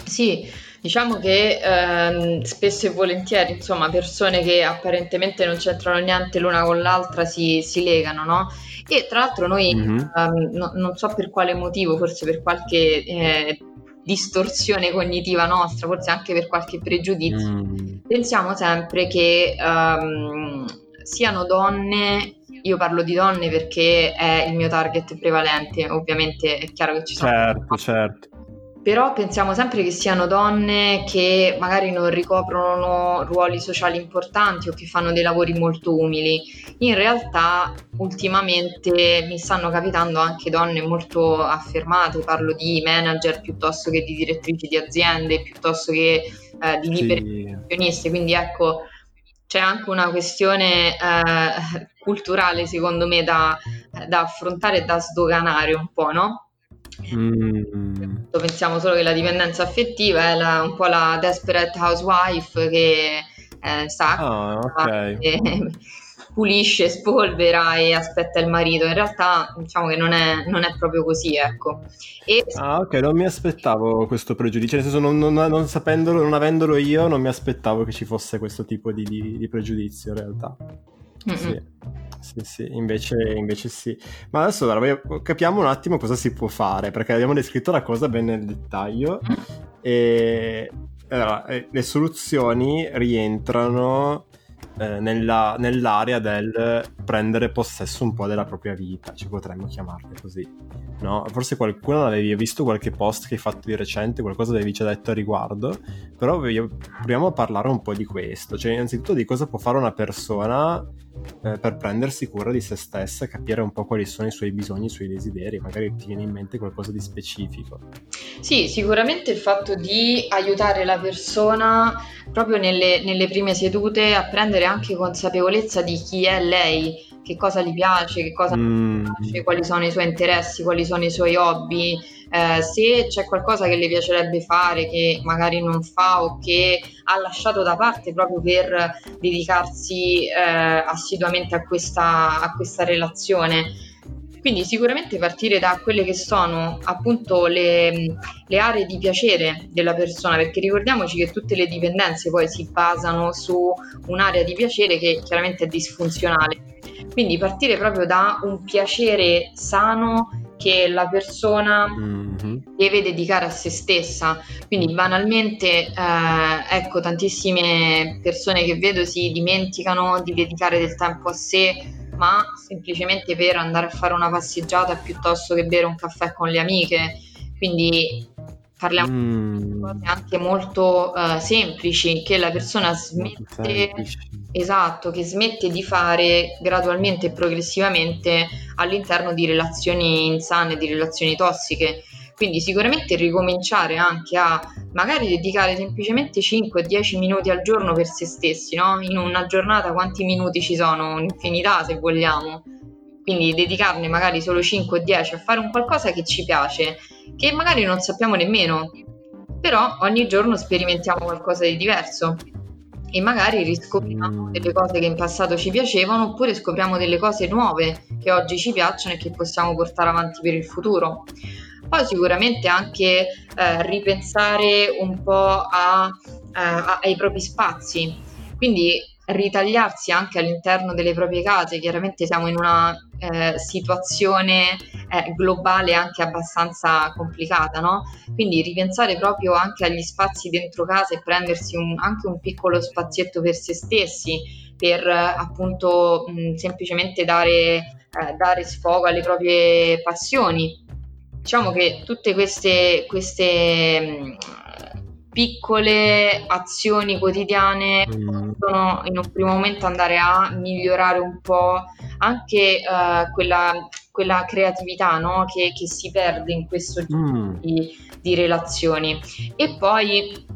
Sì, diciamo che ehm, spesso e volentieri, insomma, persone che apparentemente non c'entrano niente l'una con l'altra si, si legano, no? E tra l'altro noi, mm-hmm. ehm, no, non so per quale motivo, forse per qualche eh, distorsione cognitiva nostra, forse anche per qualche pregiudizio, mm. pensiamo sempre che ehm, siano donne io parlo di donne perché è il mio target prevalente, ovviamente è chiaro che ci sono... Certo, certo. Però pensiamo sempre che siano donne che magari non ricoprono ruoli sociali importanti o che fanno dei lavori molto umili. In realtà ultimamente mi stanno capitando anche donne molto affermate, parlo di manager piuttosto che di direttrici di aziende, piuttosto che eh, di liberi sì. professionisti. Quindi ecco, c'è anche una questione eh, culturale, secondo me, da, da, affrontare e da sdoganare un po', no? Mm. Pensiamo solo che la dipendenza affettiva è la, un po' la desperate housewife che eh, sa oh, okay. e, pulisce, spolvera e aspetta il marito. In realtà diciamo che non è, non è proprio così, ecco. E... Ah, ok, non mi aspettavo questo pregiudizio, nel senso non, non, non, sapendolo, non avendolo io, non mi aspettavo che ci fosse questo tipo di, di, di pregiudizio in realtà. Sì. Sì, sì, invece, invece sì. Ma adesso allora, capiamo un attimo cosa si può fare, perché abbiamo descritto la cosa ben nel dettaglio. Mm. E allora, le soluzioni rientrano eh, nella, nell'area del prendere possesso un po' della propria vita, ci potremmo chiamarle così. No? Forse qualcuno l'avevi visto qualche post che hai fatto di recente, qualcosa avevi già detto a riguardo, però proviamo a parlare un po' di questo, cioè innanzitutto di cosa può fare una persona eh, per prendersi cura di se stessa, capire un po' quali sono i suoi bisogni, i suoi desideri, magari ti viene in mente qualcosa di specifico. Sì, sicuramente il fatto di aiutare la persona proprio nelle, nelle prime sedute a prendere anche consapevolezza di chi è lei, che cosa gli piace, che cosa mm. non piace, quali sono i suoi interessi, quali sono i suoi hobby, eh, se c'è qualcosa che le piacerebbe fare che magari non fa o che ha lasciato da parte proprio per dedicarsi eh, assiduamente a questa, a questa relazione. Quindi sicuramente partire da quelle che sono appunto le, le, aree di piacere della persona, perché ricordiamoci che tutte le dipendenze poi si basano su un'area di piacere che chiaramente è disfunzionale. Quindi partire proprio da un piacere sano che la persona mm-hmm. deve dedicare a se stessa. Quindi banalmente, eh, ecco, tantissime persone che vedo si dimenticano di dedicare del tempo a sé, ma semplicemente per andare a fare una passeggiata piuttosto che bere un caffè con le amiche. Quindi parliamo mm. di cose anche molto uh, semplici che la persona smette esatto, che smette di fare gradualmente e progressivamente all'interno di relazioni insane, di relazioni tossiche. Quindi sicuramente ricominciare anche a magari dedicare semplicemente 5-10 minuti al giorno per se stessi, no? In una giornata quanti minuti ci sono? Un'infinità se vogliamo. Quindi dedicarne magari solo 5-10 a fare un qualcosa che ci piace, che magari non sappiamo nemmeno, però ogni giorno sperimentiamo qualcosa di diverso e magari riscopriamo delle cose che in passato ci piacevano oppure scopriamo delle cose nuove che oggi ci piacciono e che possiamo portare avanti per il futuro. Poi sicuramente anche eh, ripensare un po' a, eh, a, ai propri spazi, quindi ritagliarsi anche all'interno delle proprie case, chiaramente siamo in una eh, situazione eh, globale anche abbastanza complicata, no? Quindi ripensare proprio anche agli spazi dentro casa e prendersi un, anche un piccolo spazietto per se stessi, per appunto mh, semplicemente dare, eh, dare sfogo alle proprie passioni. Diciamo che tutte queste, queste mh, piccole azioni quotidiane mm. possono in un primo momento andare a migliorare un po' anche uh, quella, quella, creatività no? che, che, si perde in questo tipo mm. di, di relazioni. E poi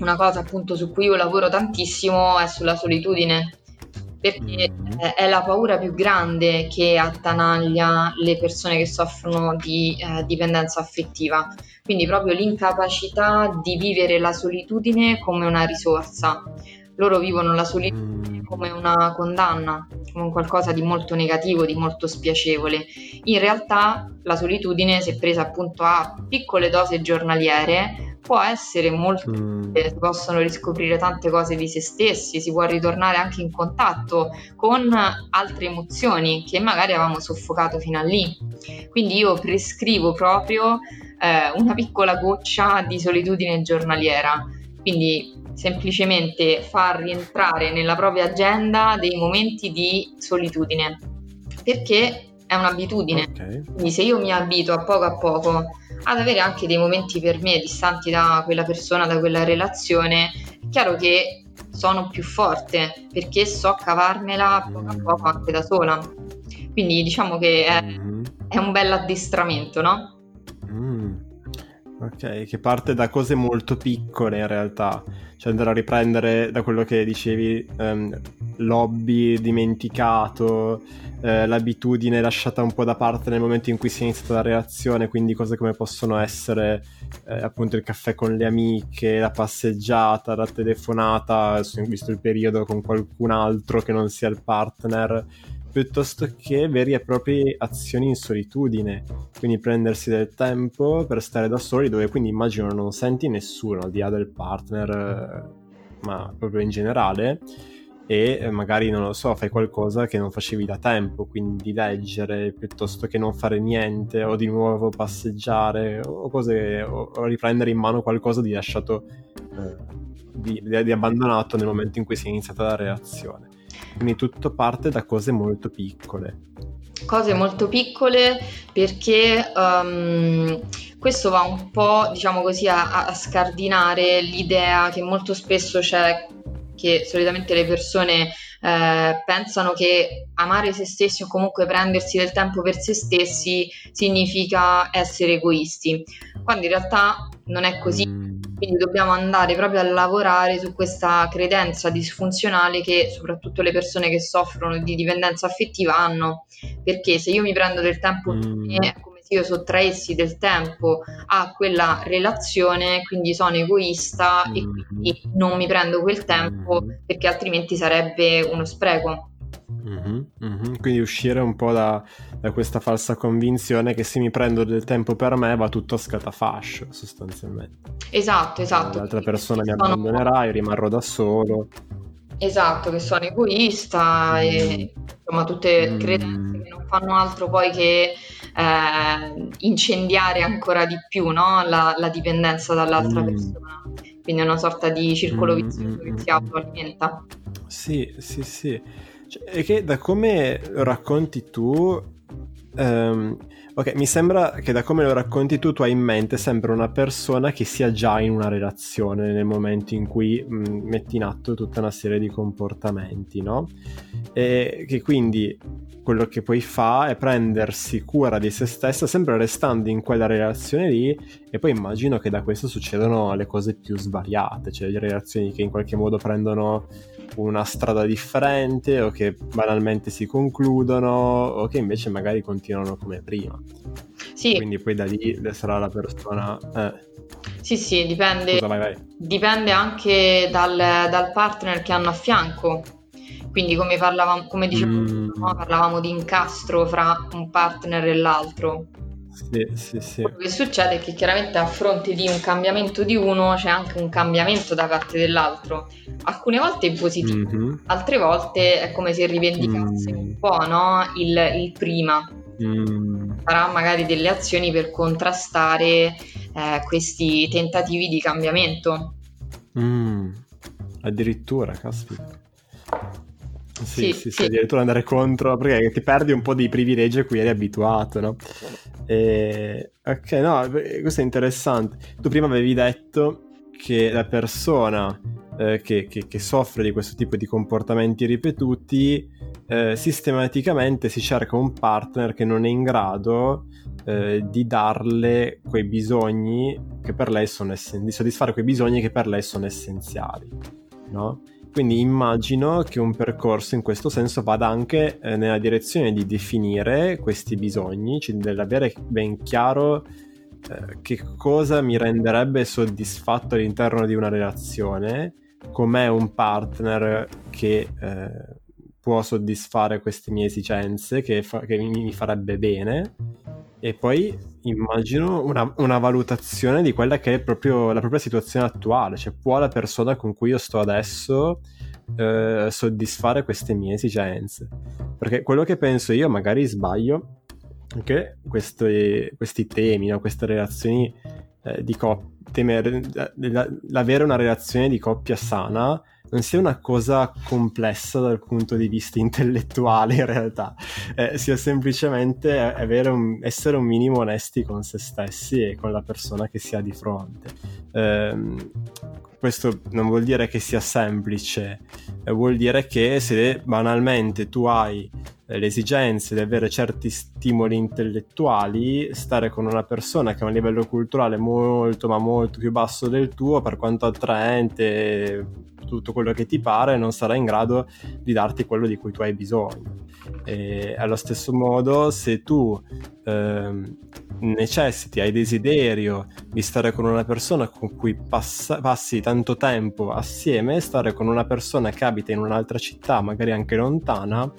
una cosa appunto su cui io lavoro tantissimo è sulla solitudine perché mm. è la paura più grande che attanaglia le persone che soffrono di eh, dipendenza affettiva, quindi proprio l'incapacità di vivere la solitudine come una risorsa. Loro vivono la solitudine mm. come una condanna, come qualcosa di molto negativo, di molto spiacevole. In realtà la solitudine, se presa appunto a piccole dosi giornaliere, può essere molto mm. si possono riscoprire tante cose di se stessi, si può ritornare anche in contatto con altre emozioni che magari avevamo soffocato fino a lì. Quindi io prescrivo proprio eh, una piccola goccia di solitudine giornaliera. Quindi semplicemente far rientrare nella propria agenda dei momenti di solitudine perché è un'abitudine. Okay. Quindi se io mi abito a poco a poco ad avere anche dei momenti per me distanti da quella persona, da quella relazione, è chiaro che sono più forte perché so cavarmela poco a poco anche da sola. Quindi diciamo che è, mm-hmm. è un bel addestramento, no? Mm. Ok, che parte da cose molto piccole in realtà, cioè andare a riprendere da quello che dicevi, um, l'hobby dimenticato, eh, l'abitudine lasciata un po' da parte nel momento in cui si è iniziata la relazione, quindi cose come possono essere eh, appunto il caffè con le amiche, la passeggiata, la telefonata, visto il periodo con qualcun altro che non sia il partner, piuttosto che veri e proprie azioni in solitudine, quindi prendersi del tempo per stare da soli, dove quindi immagino non senti nessuno al di là del partner, eh, ma proprio in generale e eh, magari non lo so, fai qualcosa che non facevi da tempo, quindi leggere piuttosto che non fare niente o di nuovo passeggiare o cose o, riprendere in mano qualcosa di lasciato eh, di, di, abbandonato nel momento in cui si è iniziata la reazione. Quindi tutto parte da cose molto piccole. Cose molto piccole perché um, questo va un po', diciamo così, a, a scardinare l'idea che molto spesso c'è che solitamente le persone eh, pensano che amare se stessi o comunque prendersi del tempo per se stessi significa essere egoisti, quando in realtà non è così. Mm. Quindi dobbiamo andare proprio a lavorare su questa credenza disfunzionale che soprattutto le persone che soffrono di dipendenza affettiva hanno, perché se io mi prendo del tempo Mm. è come se io sottraessi del tempo a quella relazione, quindi sono egoista e Mhm. quindi non mi prendo quel tempo Mhm. perché altrimenti sarebbe uno spreco. Mhm, mhm. Quindi uscire un po' da, da questa falsa convinzione che se mi prendo del tempo per me va tutto a scatafascio, sostanzialmente. Esatto, esatto. L'altra persona mi sono- abbandonerà, io rimarrò da solo. Esatto, che sono egoista e insomma tutte Mm. credenze che non fanno altro poi che eh, incendiare ancora di più no? la, la dipendenza dall'altra Mm. persona. Quindi è una sorta di circolo Mm, vizioso mm, che mm, si mm. autoalimenta. Sì, sì, sì. Cioè, è che da come lo racconti tu, ehm, ok, mi sembra che da come lo racconti tu, tu hai in mente sempre una persona che sia già in una relazione nel momento in cui mh, metti in atto tutta una serie di comportamenti, no? E che quindi quello che poi fa è prendersi cura di se stessa, sempre restando in quella relazione lì, e poi immagino che da questo succedono le cose più svariate, cioè le relazioni che in qualche modo prendono una strada differente o che banalmente si concludono o che invece magari continuano come prima. Sì, Quindi poi da lì sarà la persona... Eh, sì, sì, dipende, scusa, vai, vai. dipende anche dal, dal partner che hanno a fianco. Quindi come parlavamo, come dicevo, Mm. no? parlavamo di incastro fra un partner e l'altro. Sì, sì, sì. Quello che succede è che chiaramente a fronte di un cambiamento di uno c'è anche un cambiamento da parte dell'altro. Alcune volte in positivo, Mhm. altre volte è come se rivendicasse Mm. un po' no? il, il prima. Mm. Farà magari delle azioni per contrastare eh, questi tentativi di cambiamento. Mm. Addirittura, caspita. Sì, Sì, sì, sì, addirittura andare contro, perché ti perdi un po' dei privilegi a cui eri abituato, no? E... Ok, no, questo è interessante. Tu prima avevi detto che la persona eh, che, che- che soffre di questo tipo di comportamenti ripetuti, eh, sistematicamente si cerca un partner che non è in grado eh, di darle quei bisogni che per lei sono essen- di soddisfare quei bisogni che per lei sono essenziali, no? Quindi immagino che un percorso in questo senso vada anche eh, nella direzione di definire questi bisogni, cioè dell'avere ben chiaro eh, che cosa mi renderebbe soddisfatto all'interno di una relazione, com'è un partner che eh, può soddisfare queste mie esigenze, che, fa- che mi, mi farebbe bene, e poi immagino una, una valutazione di quella che è proprio la propria situazione attuale, cioè può la persona con cui io sto adesso eh, soddisfare queste mie esigenze. Perché quello che penso io, magari sbaglio, che questi, questi temi, no, queste relazioni eh, di coppia, l'avere una relazione di coppia sana non sia una cosa complessa dal punto di vista intellettuale in realtà, eh, sia semplicemente avere un- essere un minimo onesti con se stessi e con la persona che si ha di fronte. Ehm, questo non vuol dire che sia semplice, eh, vuol dire che se banalmente tu hai eh, l'esigenza di avere certi stimoli intellettuali, stare con una persona che ha un livello culturale molto ma molto più basso del tuo, per quanto attraente tutto quello che ti pare, non sarà in grado di darti quello di cui tu hai bisogno. E allo stesso modo, se tu ehm, necessiti, hai desiderio di stare con una persona con cui passa- passi tanto tempo assieme, stare con una persona che abita in un'altra città, magari anche lontana,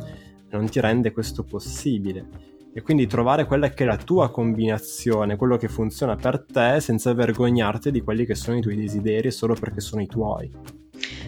non ti rende questo possibile. E quindi trovare quella che è la tua combinazione, quello che funziona per te, senza vergognarti di quelli che sono i tuoi desideri solo perché sono i tuoi.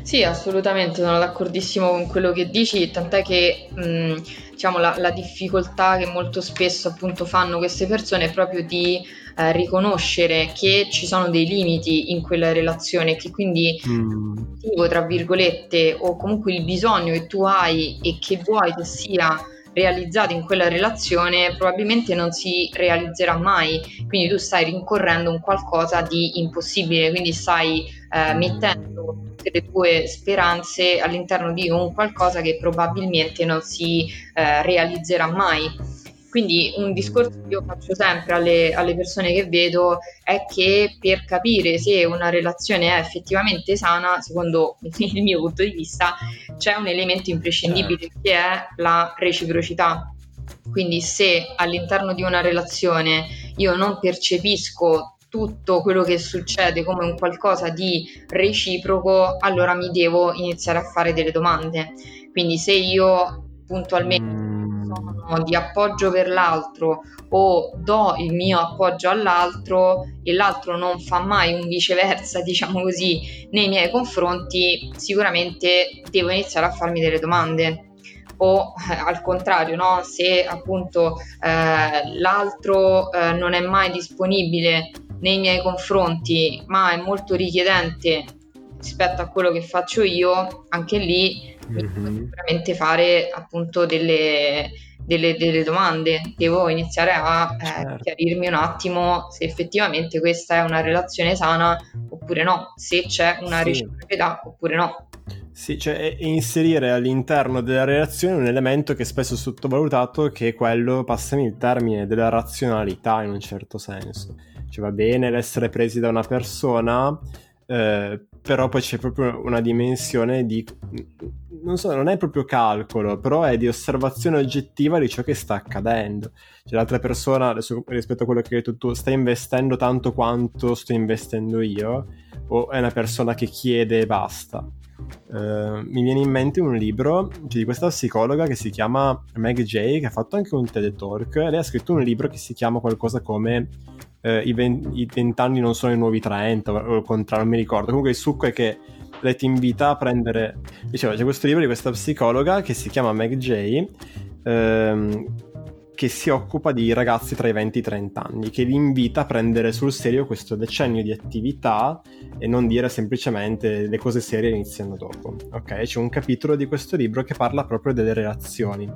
Sì, assolutamente, sono d'accordissimo con quello che dici, tant'è che mh, diciamo, la, la difficoltà che molto spesso appunto fanno queste persone è proprio di eh, riconoscere che ci sono dei limiti in quella relazione e che quindi Mm, tra virgolette, o comunque il bisogno che tu hai e che vuoi che sia realizzato in quella relazione probabilmente non si realizzerà mai, quindi tu stai rincorrendo un qualcosa di impossibile, quindi stai eh, mettendo tutte le tue speranze all'interno di un qualcosa che probabilmente non si eh, realizzerà mai. Quindi un discorso che io faccio sempre alle, alle, persone che vedo è che per capire se una relazione è effettivamente sana, secondo il mio punto di vista, c'è un elemento imprescindibile certo. che è la reciprocità. Quindi se all'interno di una relazione io non percepisco tutto quello che succede come un qualcosa di reciproco, allora mi devo iniziare a fare delle domande. Quindi se io puntualmente mm. sono di appoggio per l'altro o do il mio appoggio all'altro e l'altro non fa mai un viceversa, diciamo così, nei miei confronti, sicuramente devo iniziare a farmi delle domande o eh, al contrario, no? se appunto eh, l'altro eh, non è mai disponibile nei miei confronti, ma è molto richiedente rispetto a quello che faccio io, anche lì mm-hmm. sicuramente fare appunto delle, delle, delle, domande, devo iniziare a eh, certo. chiarirmi un attimo se effettivamente questa è una relazione sana oppure no, se c'è una sì. reciprocità oppure no. Sì, cioè inserire all'interno della relazione un elemento che è spesso sottovalutato, che è quello, passami il termine, della razionalità in un certo senso. Cioè va bene l'essere presi da una persona, eh, però poi c'è proprio una dimensione di non so, non è proprio calcolo, però è di osservazione oggettiva di ciò che sta accadendo. Cioè l'altra persona, adesso rispetto a quello che hai detto tu, sta investendo tanto quanto sto investendo io, o è una persona che chiede e basta. Uh, mi viene in mente un libro di questa psicologa che si chiama Meg J, che ha fatto anche un TED Talk. Lei ha scritto un libro che si chiama qualcosa come uh, I vent'anni non sono i nuovi 30, o il contrario, non mi ricordo. Comunque il succo è che lei ti invita a prendere... Diceva, c'è questo libro di questa psicologa che si chiama Meg J, ehm, che si occupa di ragazzi tra i 20 e i 30 anni, che li invita a prendere sul serio questo decennio di attività e non dire semplicemente le cose serie iniziano dopo. Ok, c'è un capitolo di questo libro che parla proprio delle relazioni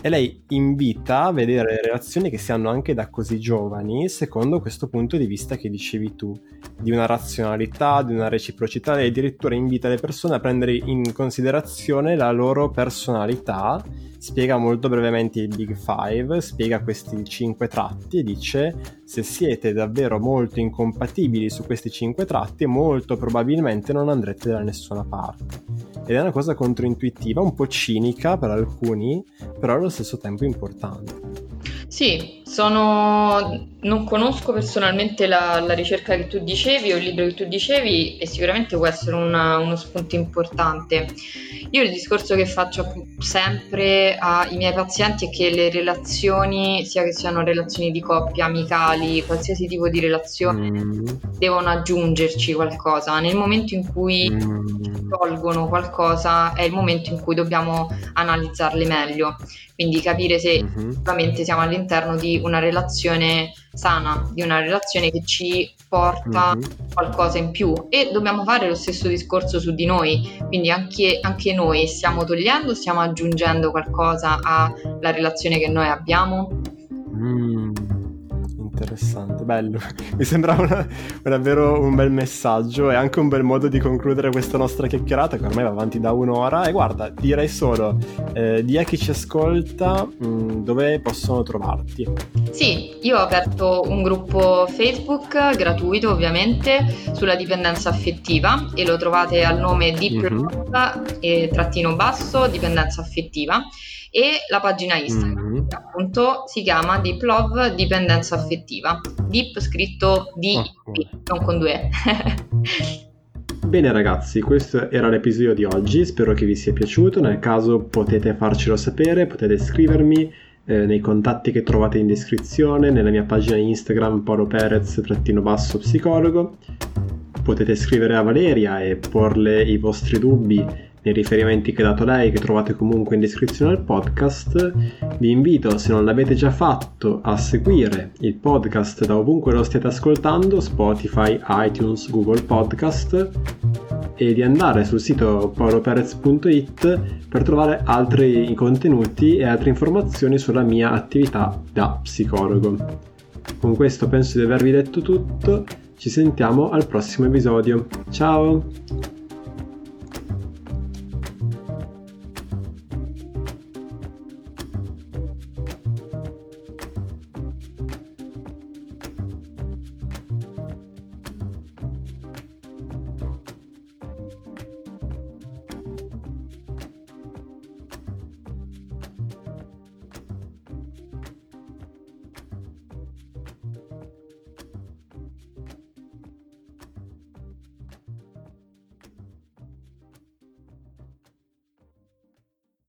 e lei invita a vedere relazioni che si hanno anche da così giovani, secondo questo punto di vista che dicevi tu, di una razionalità, di una reciprocità, lei addirittura invita le persone a prendere in considerazione la loro personalità spiega molto brevemente il Big Five, spiega questi cinque tratti e dice se siete davvero molto incompatibili su questi cinque tratti molto probabilmente non andrete da nessuna parte. Ed è una cosa controintuitiva, un po' cinica per alcuni, però allo stesso tempo importante. Sì, sono... non conosco personalmente la, la, ricerca che tu dicevi o il libro che tu dicevi e sicuramente può essere una, uno spunto importante. Io il discorso che faccio sempre ai miei pazienti è che le relazioni, sia che siano relazioni di coppia, amicali, qualsiasi tipo di relazione, mm. devono aggiungerci qualcosa. Nel momento in cui mm. tolgono qualcosa è il momento in cui dobbiamo analizzarle meglio. Quindi capire se mm-hmm. siamo all'interno di una relazione sana, di una relazione che ci porta mm-hmm. qualcosa in più e dobbiamo fare lo stesso discorso su di noi, quindi anche, anche noi stiamo togliendo, stiamo aggiungendo qualcosa alla relazione che noi abbiamo. Mm interessante, bello. Mi sembrava una, davvero un bel messaggio e anche un bel modo di concludere questa nostra chiacchierata che ormai va avanti da un'ora. E guarda, direi solo, eh, di a chi ci ascolta mh, mm, dove possono trovarti. Sì, io ho aperto un gruppo Facebook gratuito ovviamente sulla dipendenza affettiva e lo trovate al nome Deep mm-hmm. e trattino basso dipendenza affettiva e la pagina Instagram mm-hmm. che appunto si chiama Deep Love Dipendenza Affettiva. Deep scritto D, oh. non con due. Bene ragazzi, questo era l'episodio di oggi, spero che vi sia piaciuto, nel caso potete farcelo sapere, potete scrivermi eh, nei contatti che trovate in descrizione, nella mia pagina Instagram Paolo Perez-psicologo, potete scrivere a Valeria e porle i vostri dubbi nei riferimenti che ha dato lei, che trovate comunque in descrizione al podcast. Vi invito, se non l'avete già fatto, a seguire il podcast da ovunque lo stiate ascoltando, Spotify, iTunes, Google Podcast e di andare sul sito paoloperez.it per trovare altri contenuti e altre informazioni sulla mia attività da psicologo. Con questo penso di avervi detto tutto, ci sentiamo al prossimo episodio. Ciao!